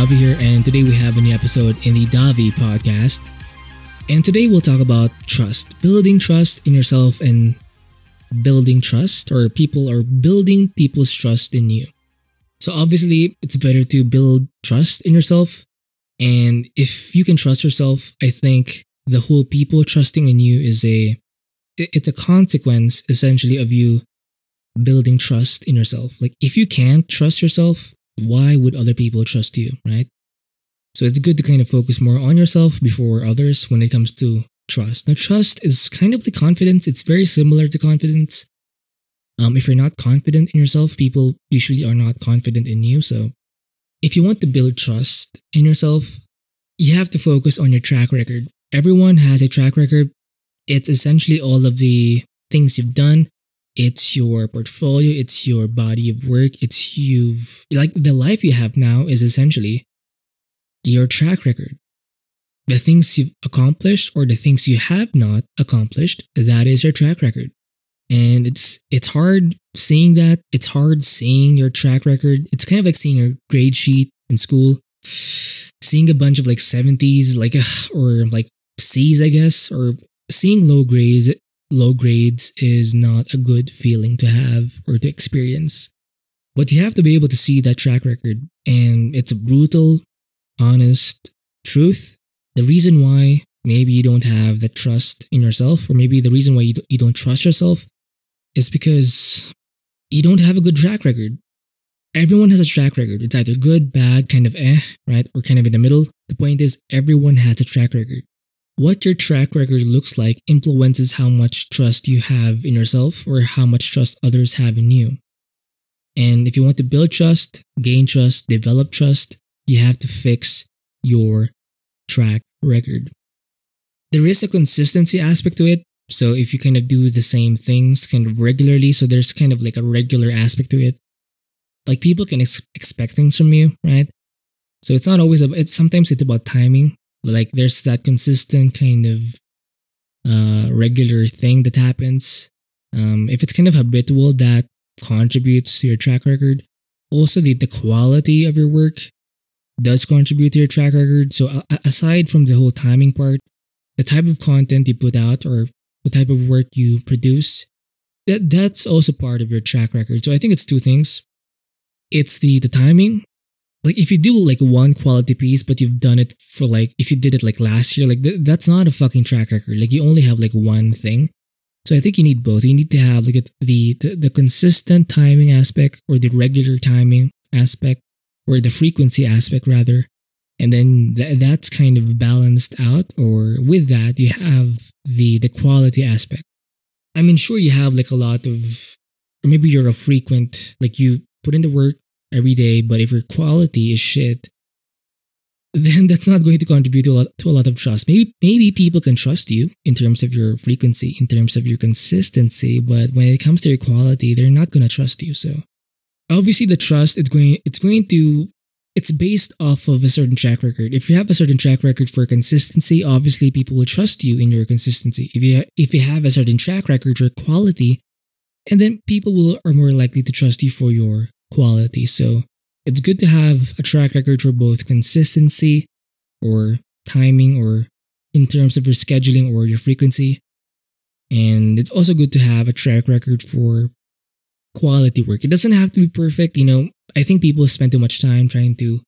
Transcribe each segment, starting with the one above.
Davi here, and today we have a new episode in the Davi podcast. And today we'll talk about trust, building trust in yourself and building trust, or people or building people's trust in you. So obviously, it's better to build trust in yourself. And if you can trust yourself, I think the whole people trusting in you is a it's a consequence essentially of you building trust in yourself. Like if you can't trust yourself, why would other people trust you, right? So it's good to kind of focus more on yourself before others when it comes to trust. Now, trust is kind of the confidence. It's very similar to confidence. Um, if you're not confident in yourself, people usually are not confident in you. So if you want to build trust in yourself, you have to focus on your track record. Everyone has a track record. It's essentially all of the things you've done, it's your portfolio, it's your body of work, it's you've like the life you have now is essentially your track record. The things you've accomplished or the things you have not accomplished, that is your track record. And it's it's hard seeing that. It's hard seeing your track record. It's kind of like seeing your grade sheet in school. Seeing a bunch of like 70s, like or like C's, I guess, or seeing low grades low grades is not a good feeling to have or to experience. But you have to be able to see that track record, and it's a brutal, honest truth. The reason why maybe you don't have the trust in yourself, or maybe the reason why you, you don't trust yourself, is because you don't have a good track record. Everyone has a track record. It's either good, bad, kind of eh, right? Or kind of in the middle. The point is, everyone has a track record what your track record looks like influences how much trust you have in yourself or how much trust others have in you. And if you want to build trust, gain trust, develop trust, you have to fix your track record. There is a consistency aspect to it. So if you kind of do the same things kind of regularly, so there's kind of like a regular aspect to it. Like people can ex- expect things from you, right? So it's not always about, it's sometimes it's about timing like there's that consistent kind of uh, regular thing that happens. Um, if it's kind of habitual, that contributes to your track record. Also, the, the quality of your work does contribute to your track record. So, aside from the whole timing part, the type of content you put out or the type of work you produce, that that's also part of your track record. So, I think it's two things. It's the the timing like if you do like one quality piece but you've done it for like if you did it like last year like th- that's not a fucking track record. Like you only have like one thing. So i think you need both. You need to have like the the, the consistent timing aspect or the regular timing aspect or the frequency aspect rather. And then th- that's kind of balanced out or with that you have the the quality aspect. I mean sure you have like a lot of or maybe you're a frequent like you put in the work every day, but if your quality is shit, then that's not going to contribute to a lot, to a lot of trust. Maybe maybe people can trust you in terms of your frequency, in terms of your consistency, but when it comes to your quality, they're not going to trust you. So obviously, the trust it's going it's going to it's based off of a certain track record. If you have a certain track record for consistency, obviously people will trust you in your consistency. If you if you have a certain track record for quality, and then people will are more likely to trust you for your quality. So it's good to have a track record for both consistency or timing or in terms of your scheduling or your frequency. And it's also good to have a track record for quality work. It doesn't have to be perfect. You know, I think people spend too much time trying to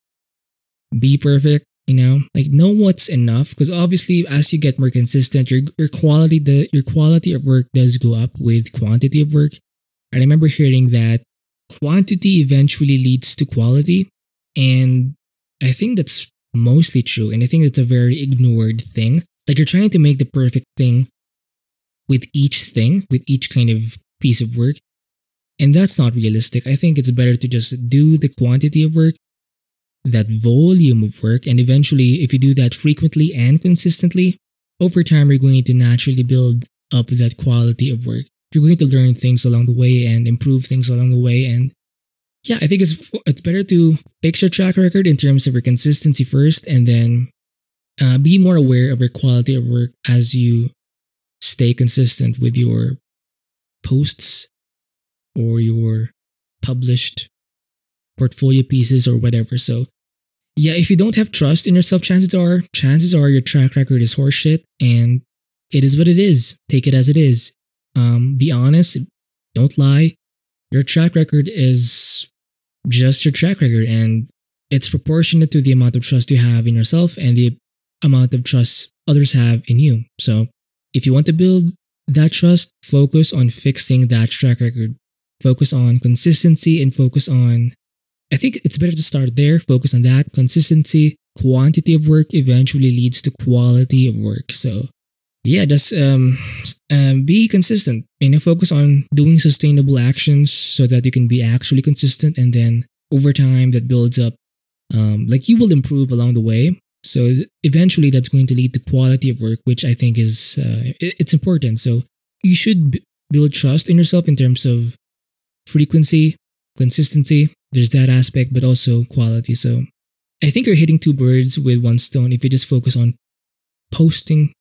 be perfect, you know, like know what's enough. Because obviously as you get more consistent, your, your quality, the, your quality of work does go up with quantity of work. I remember hearing that quantity eventually leads to quality. And I think that's mostly true. And I think it's a very ignored thing. Like you're trying to make the perfect thing with each thing, with each kind of piece of work. And that's not realistic. I think it's better to just do the quantity of work, that volume of work. And eventually, if you do that frequently and consistently, over time, you're going to naturally build up that quality of work you're going to learn things along the way and improve things along the way. And yeah, I think it's it's better to fix your track record in terms of your consistency first, and then uh, be more aware of your quality of work as you stay consistent with your posts or your published portfolio pieces or whatever. So yeah, if you don't have trust in yourself, chances are, chances are your track record is horseshit and it is what it is. Take it as it is. Um, be honest. Don't lie. Your track record is just your track record and it's proportionate to the amount of trust you have in yourself and the amount of trust others have in you. So if you want to build that trust, focus on fixing that track record. Focus on consistency and focus on, I think it's better to start there. Focus on that. Consistency, quantity of work eventually leads to quality of work. So yeah, just um, um, be consistent. You know, focus on doing sustainable actions so that you can be actually consistent, and then over time that builds up. Um, like you will improve along the way. So eventually, that's going to lead to quality of work, which I think is uh, it's important. So you should b- build trust in yourself in terms of frequency, consistency. There's that aspect, but also quality. So I think you're hitting two birds with one stone if you just focus on posting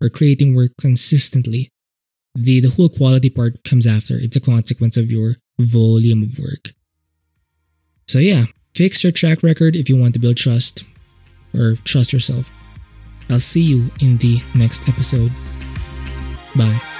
or creating work consistently. The, the whole quality part comes after. It's a consequence of your volume of work. So, yeah, fix your track record if you want to build trust or trust yourself. I'll see you in the next episode. Bye.